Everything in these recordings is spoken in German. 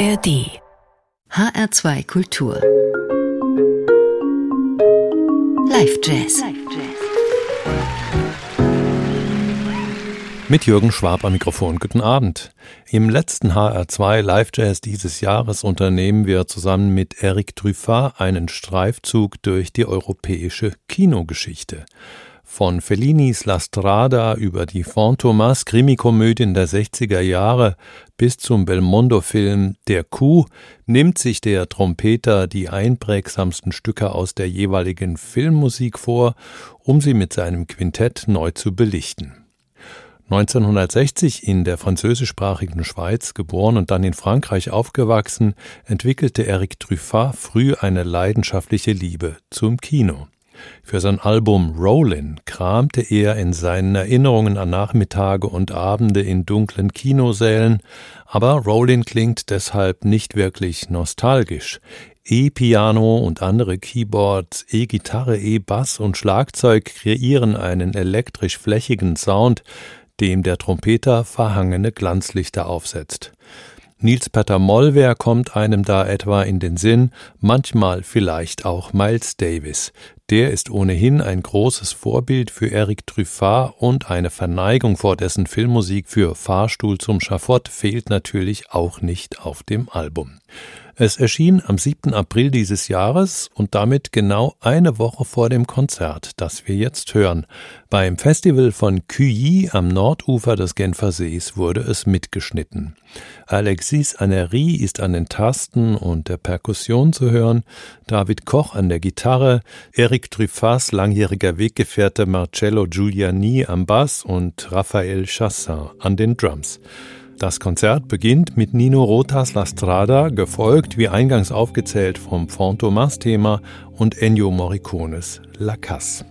ARD HR2 Kultur Live Jazz Mit Jürgen Schwab am Mikrofon. Guten Abend. Im letzten HR2 Live Jazz dieses Jahres unternehmen wir zusammen mit Eric Truffat einen Streifzug durch die europäische Kinogeschichte. Von Fellinis La Strada über die Fantomas Krimikomödien der 60er Jahre bis zum Belmondo-Film Der Kuh nimmt sich der Trompeter die einprägsamsten Stücke aus der jeweiligen Filmmusik vor, um sie mit seinem Quintett neu zu belichten. 1960 in der französischsprachigen Schweiz geboren und dann in Frankreich aufgewachsen, entwickelte Eric Truffat früh eine leidenschaftliche Liebe zum Kino. Für sein Album Rollin kramte er in seinen Erinnerungen an Nachmittage und Abende in dunklen Kinosälen, aber Rollin klingt deshalb nicht wirklich nostalgisch. E-Piano und andere Keyboards, E-Gitarre, E-Bass und Schlagzeug kreieren einen elektrisch flächigen Sound, dem der Trompeter verhangene Glanzlichter aufsetzt. Nils Peter Mollwehr kommt einem da etwa in den Sinn, manchmal vielleicht auch Miles Davis. Der ist ohnehin ein großes Vorbild für Eric Truffat und eine Verneigung vor dessen Filmmusik für Fahrstuhl zum Schafott fehlt natürlich auch nicht auf dem Album. Es erschien am 7. April dieses Jahres und damit genau eine Woche vor dem Konzert, das wir jetzt hören. Beim Festival von Cuyi am Nordufer des Genfersees wurde es mitgeschnitten. Alexis Anery ist an den Tasten und der Perkussion zu hören, David Koch an der Gitarre, Eric Truffats langjähriger Weggefährte Marcello Giuliani am Bass und Raphael Chassin an den Drums. Das Konzert beginnt mit Nino Rotas La Strada, gefolgt wie eingangs aufgezählt vom Fantomas-Thema und Ennio Morricones La Casse.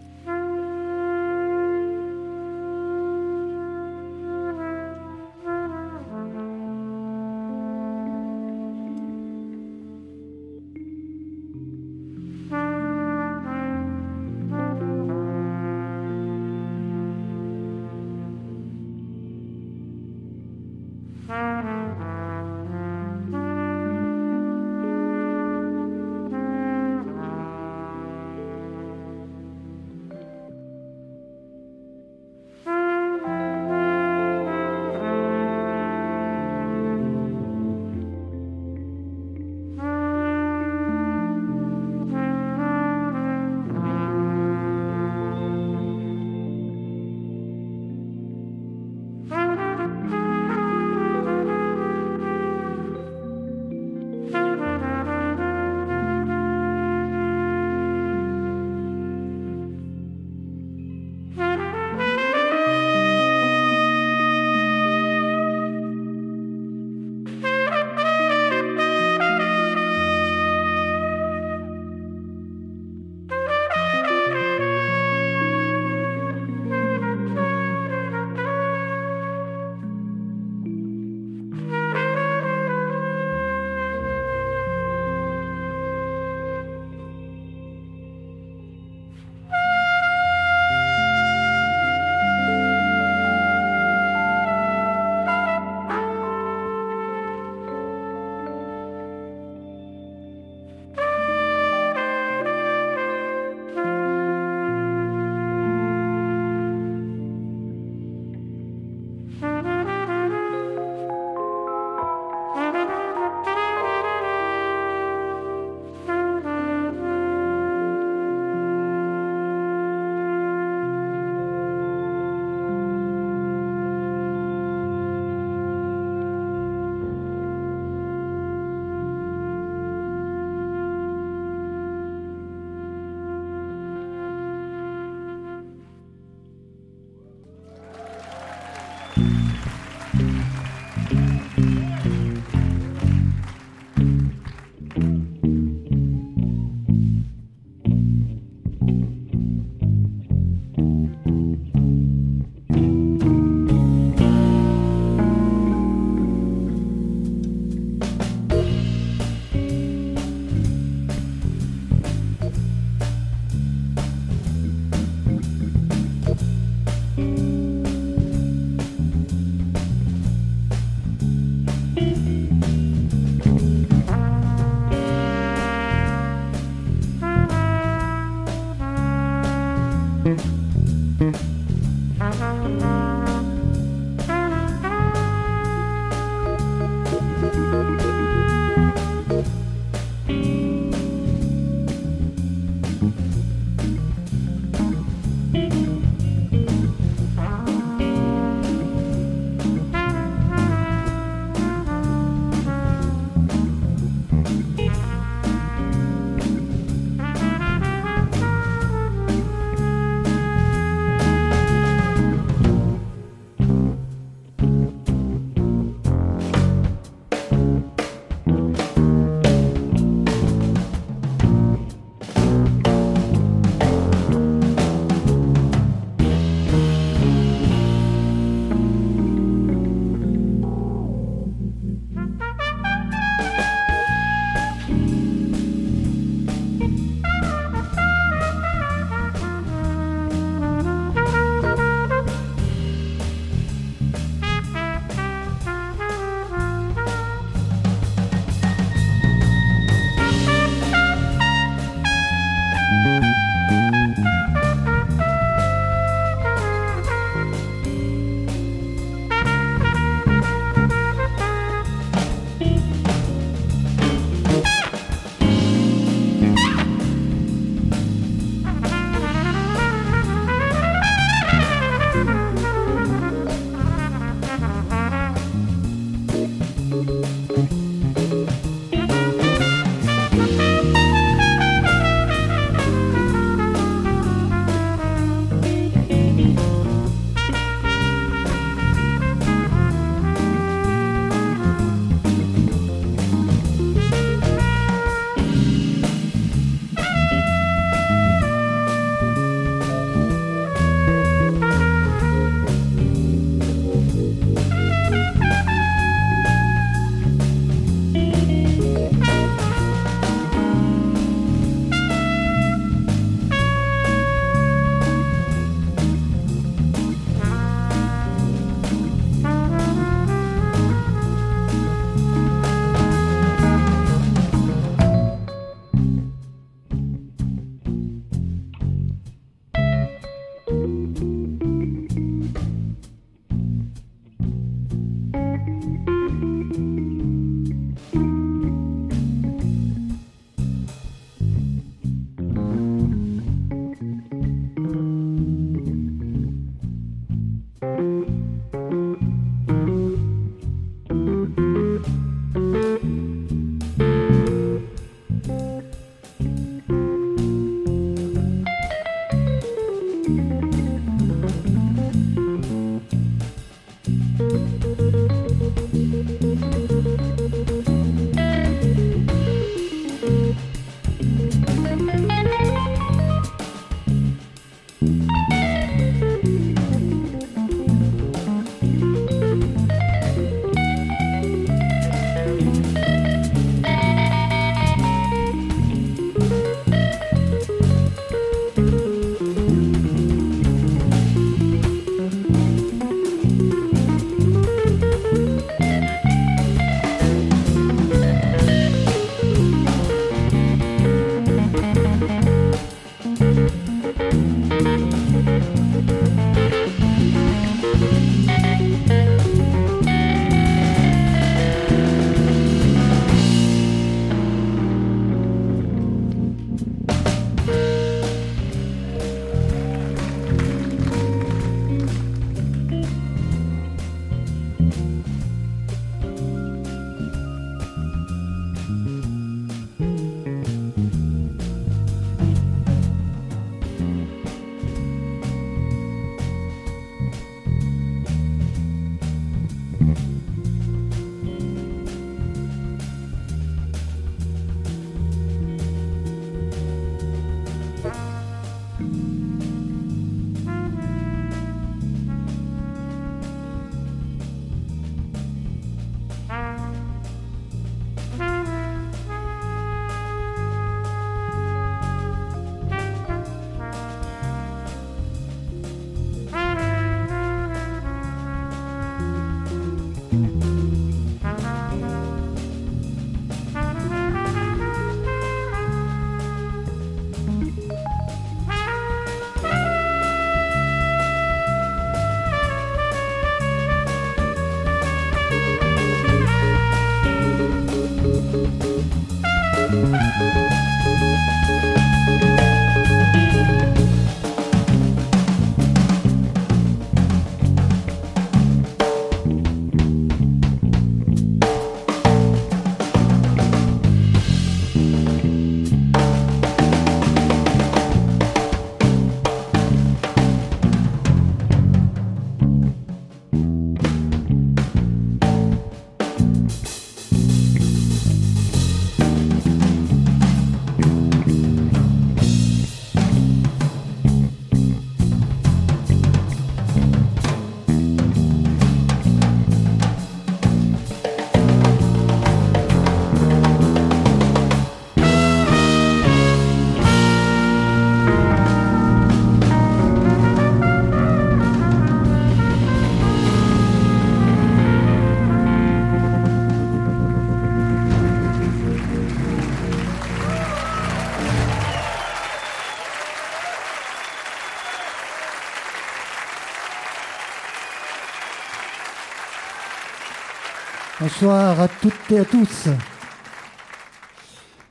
Bonsoir à toutes et à tous.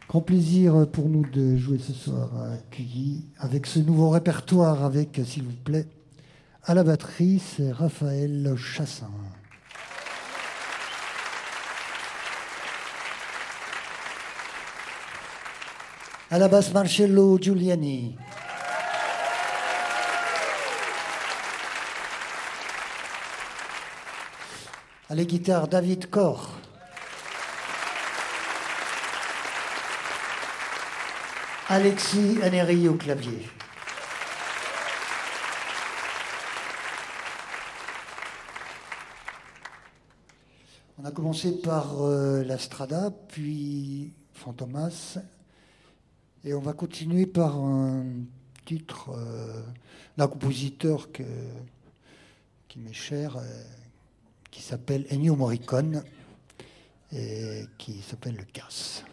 Grand plaisir pour nous de jouer ce soir à Cuyi avec ce nouveau répertoire avec, s'il vous plaît, à la batterie, c'est Raphaël Chassin. À la basse, Marcello Giuliani. À la guitare, David Cor. Alexis Aneri au clavier. On a commencé par euh, la Strada, puis Fantomas, et on va continuer par un titre euh, d'un compositeur qui m'est cher, euh, qui s'appelle Ennio Morricone, et qui s'appelle Le Casse.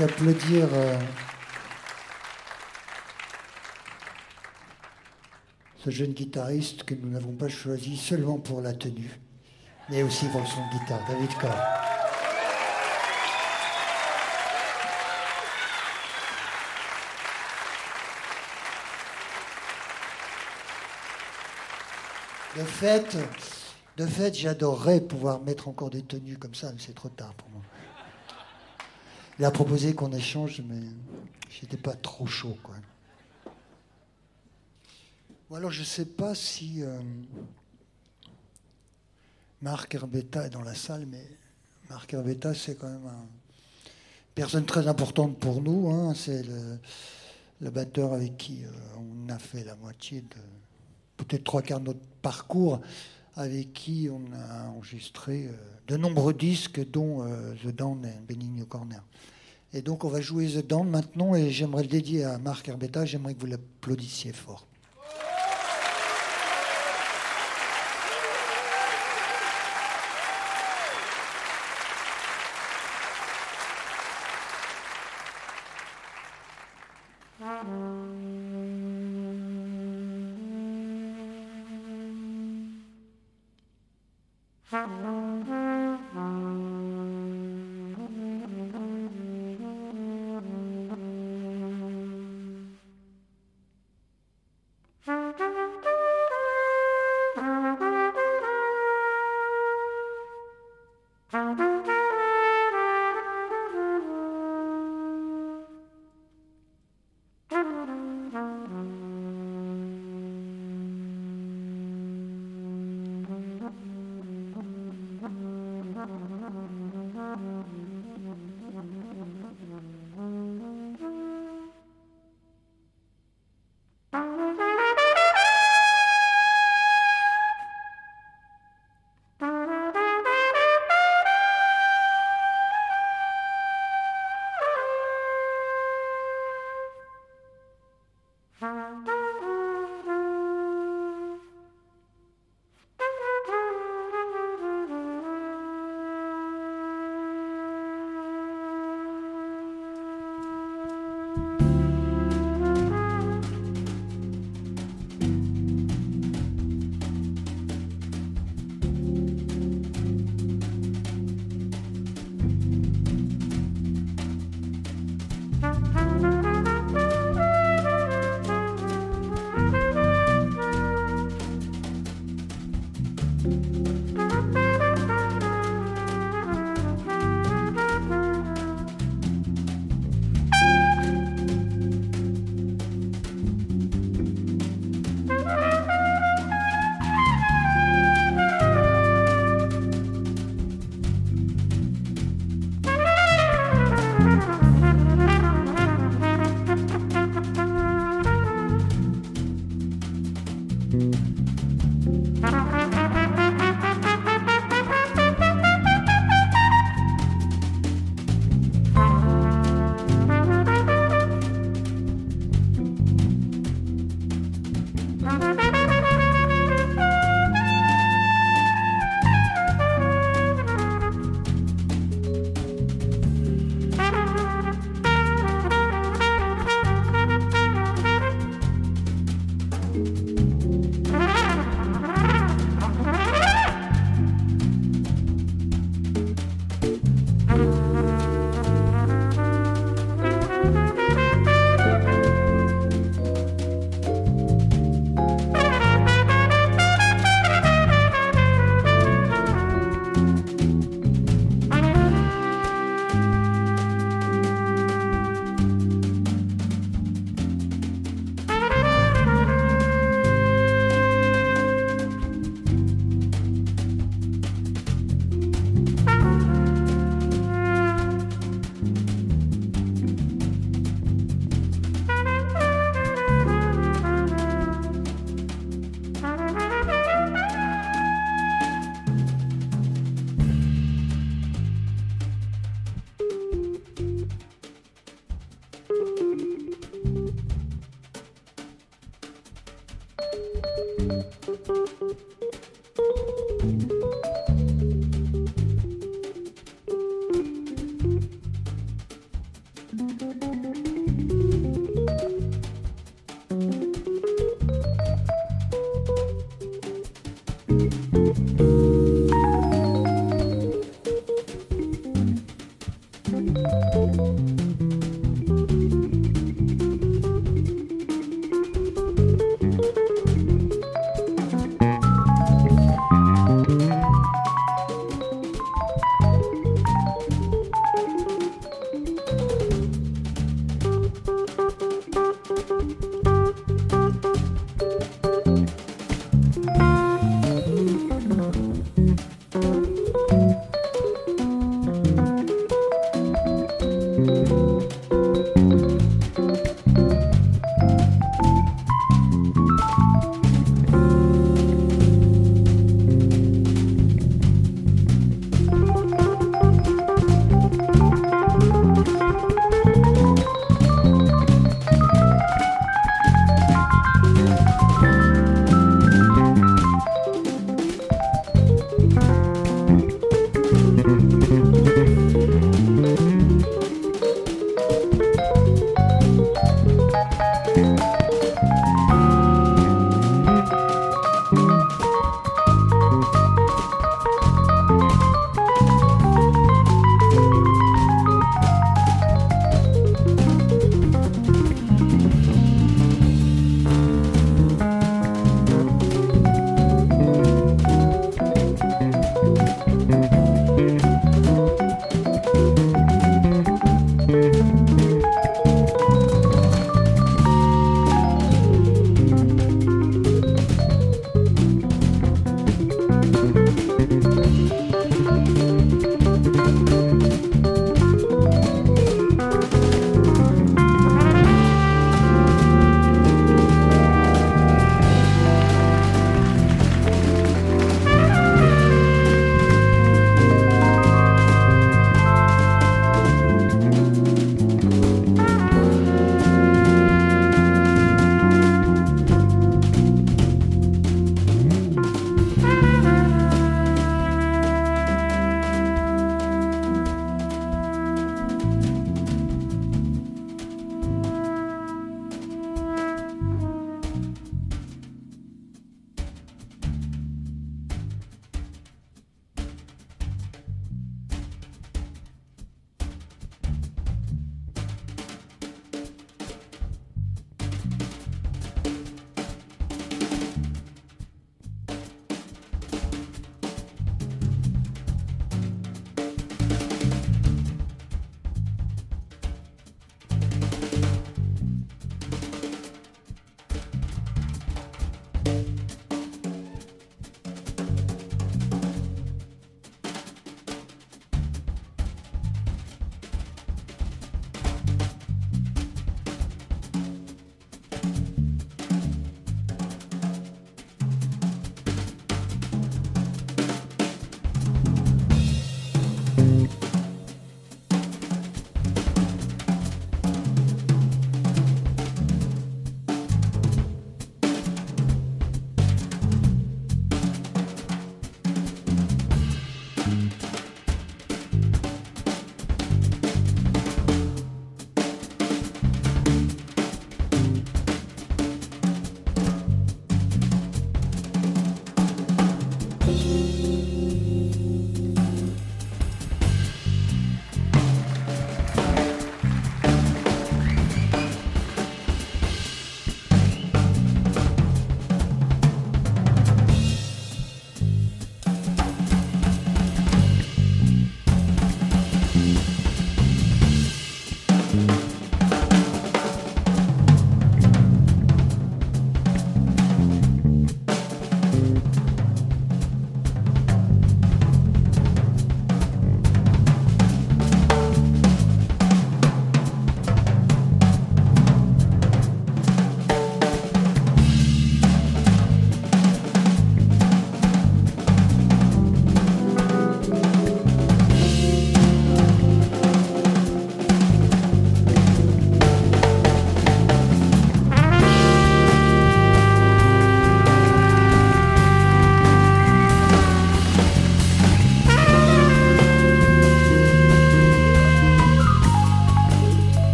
D'applaudir euh, ce jeune guitariste que nous n'avons pas choisi seulement pour la tenue, mais aussi pour son guitare, David Carr. De fait, de fait, j'adorerais pouvoir mettre encore des tenues comme ça, mais c'est trop tard pour. Il a proposé qu'on échange, mais j'étais pas trop chaud. Quoi. Ou alors je sais pas si euh, Marc Herbetta est dans la salle, mais Marc Herbetta, c'est quand même une personne très importante pour nous. Hein. C'est le, batteur avec qui euh, on a fait la moitié de, peut-être trois quarts de notre parcours, avec qui on a enregistré euh, de nombreux disques, dont The Dawn et Benigno Corner. Et donc on va jouer The Dawn maintenant et j'aimerais le dédier à Marc Herbetta, j'aimerais que vous l'applaudissiez fort.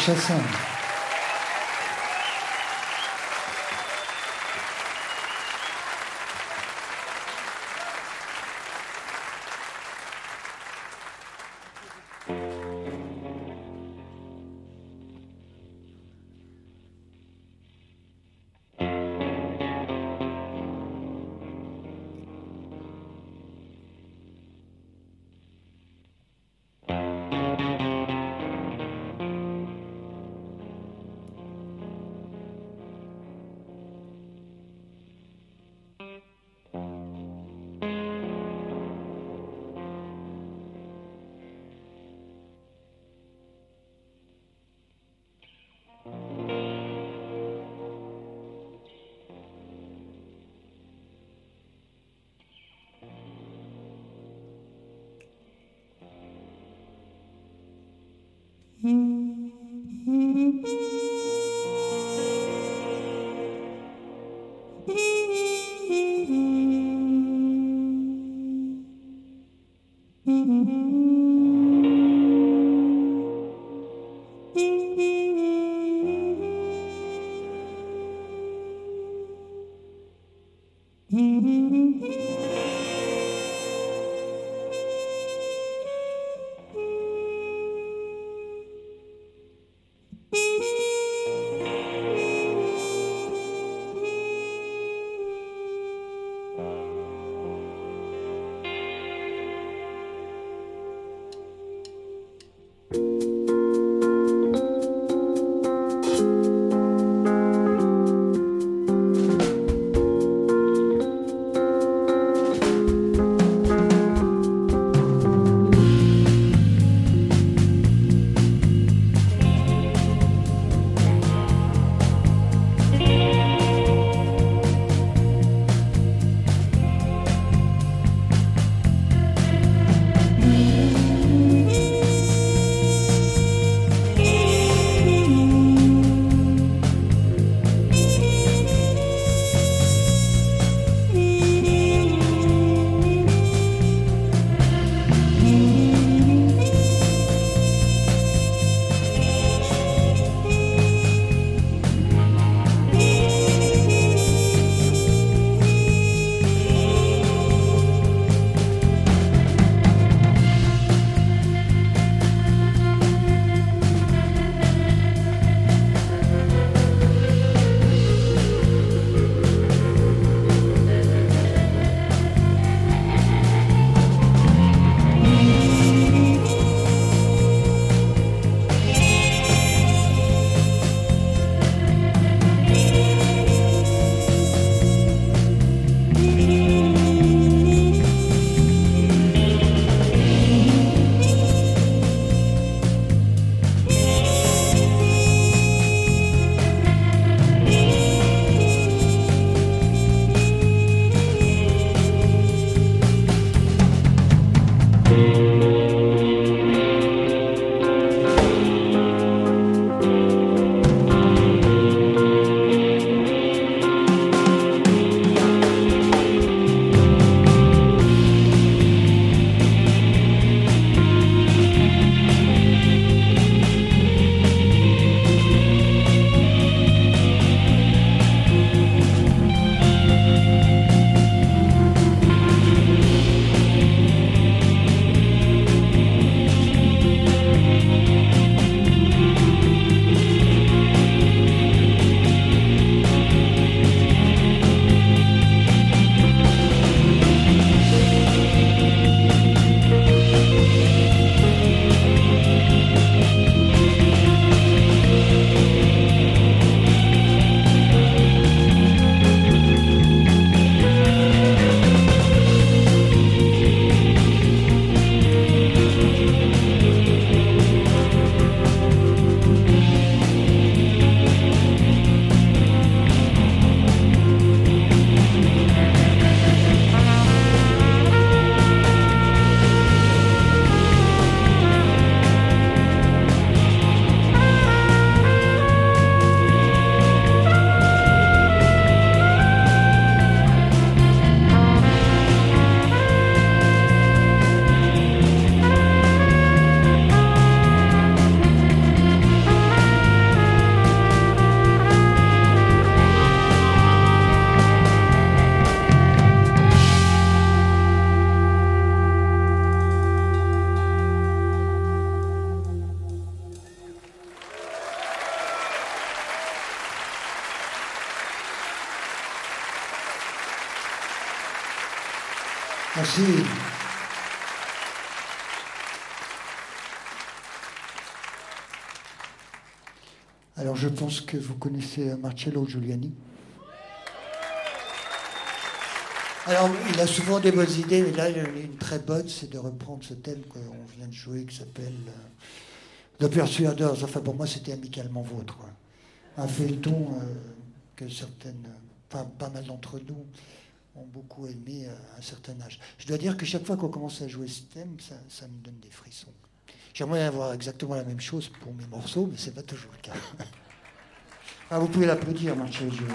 出色。Música pense que vous connaissez Marcello Giuliani. Alors, il a souvent des bonnes idées, mais là, une très bonne, c'est de reprendre ce thème qu'on vient de jouer, qui s'appelle euh, The Persuaders. Enfin, pour moi, c'était amicalement vôtre. quoi. Un feuilleton euh, que certaines, enfin, pas mal d'entre nous ont beaucoup aimé euh, à un certain âge. Je dois dire que chaque fois qu'on commence à jouer ce thème, ça, ça me donne des frissons. J'aimerais avoir exactement la même chose pour mes morceaux, mais c'est pas toujours le cas. Ah, vous pouvez l'applaudir, Marcello Giuliani.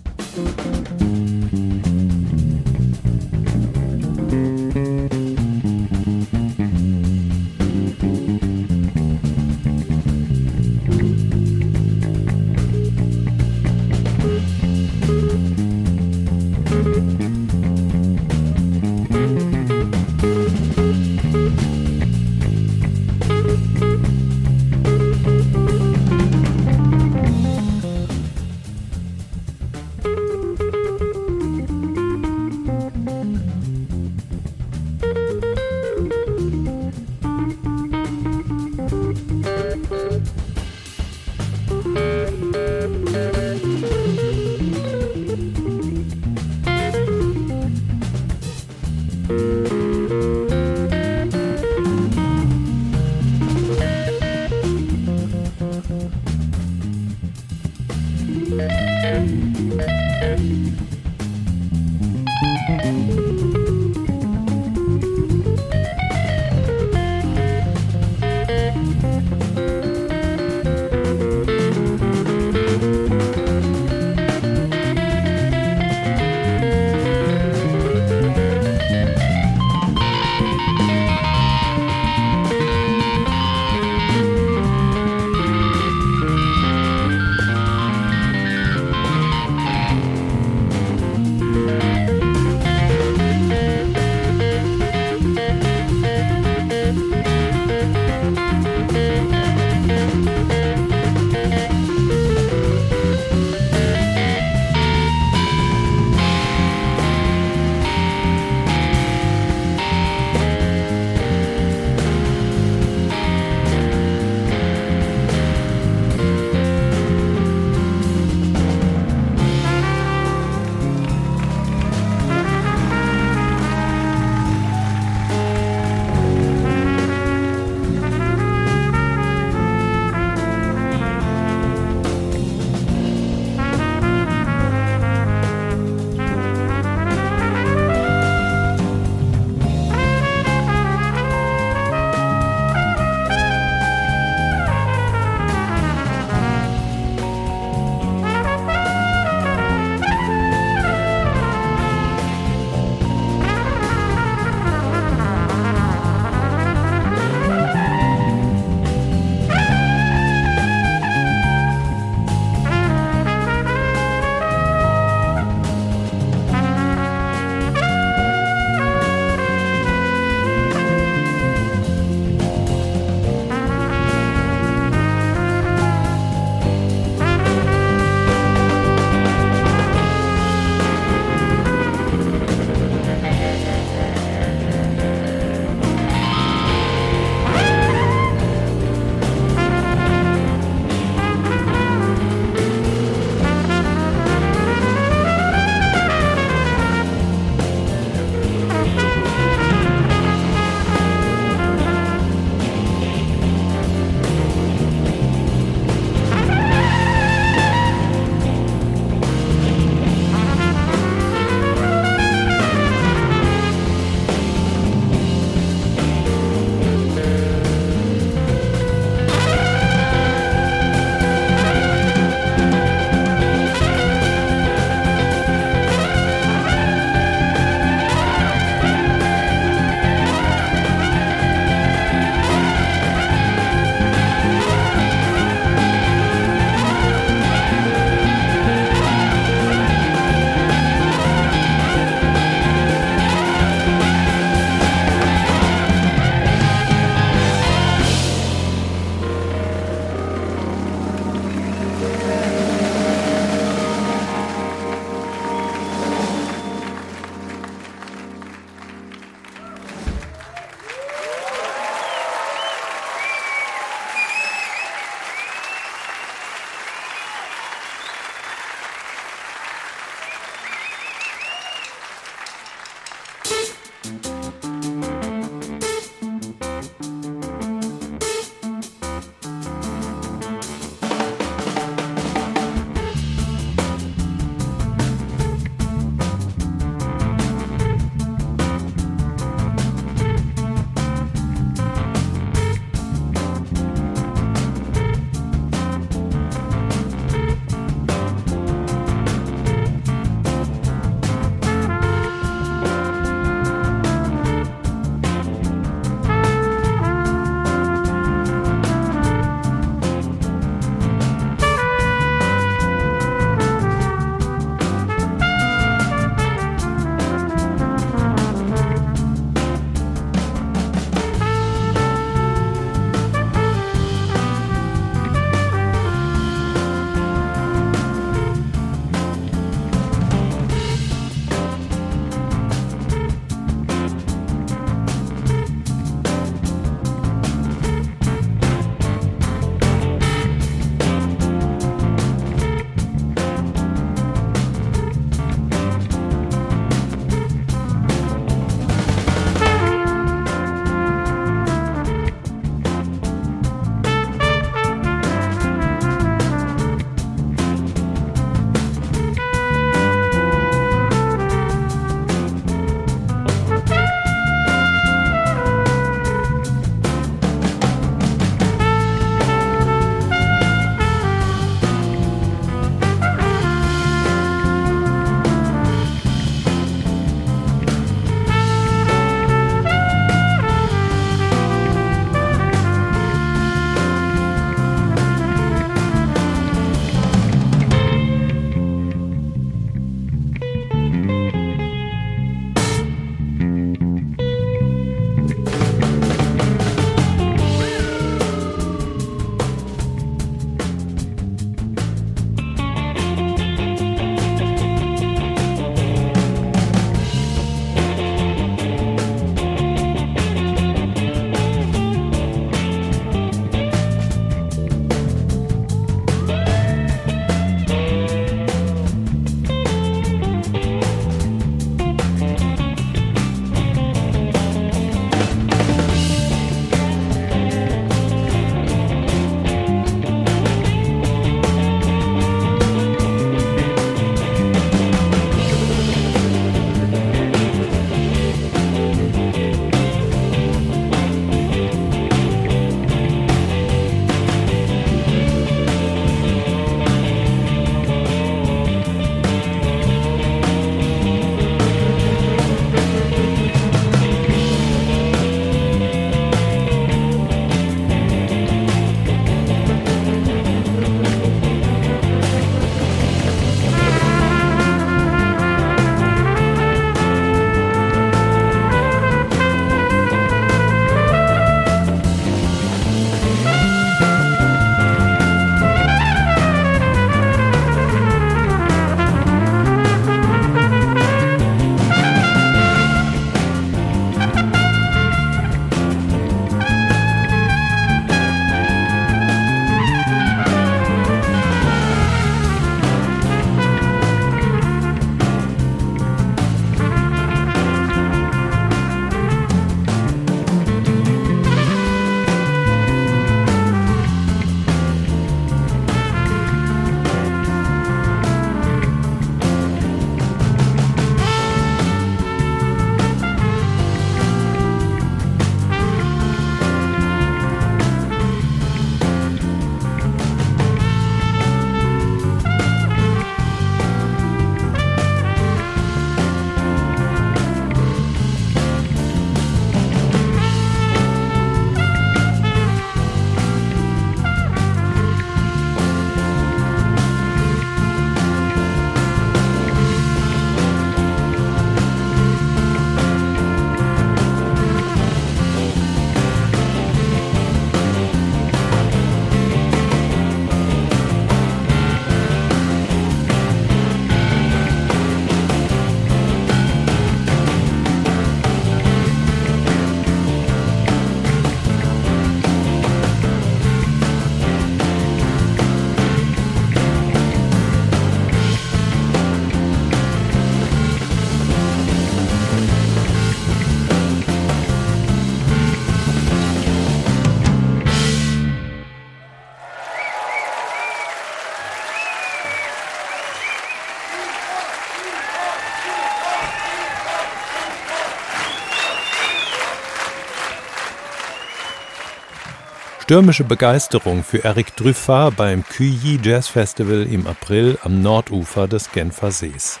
Stürmische Begeisterung für Eric Truffat beim Cuyi Jazz Festival im April am Nordufer des Genfer Sees.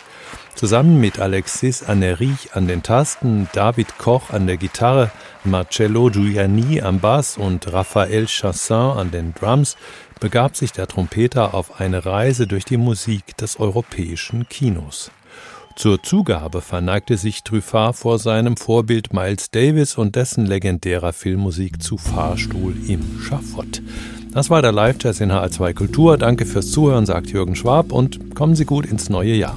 Zusammen mit Alexis Anerich an den Tasten, David Koch an der Gitarre, Marcello Giuliani am Bass und Raphael Chassin an den Drums begab sich der Trompeter auf eine Reise durch die Musik des europäischen Kinos. Zur Zugabe verneigte sich Truffat vor seinem Vorbild Miles Davis und dessen legendärer Filmmusik zu Fahrstuhl im Schafott. Das war der Live-Jazz in HR2 Kultur. Danke fürs Zuhören, sagt Jürgen Schwab und kommen Sie gut ins neue Jahr.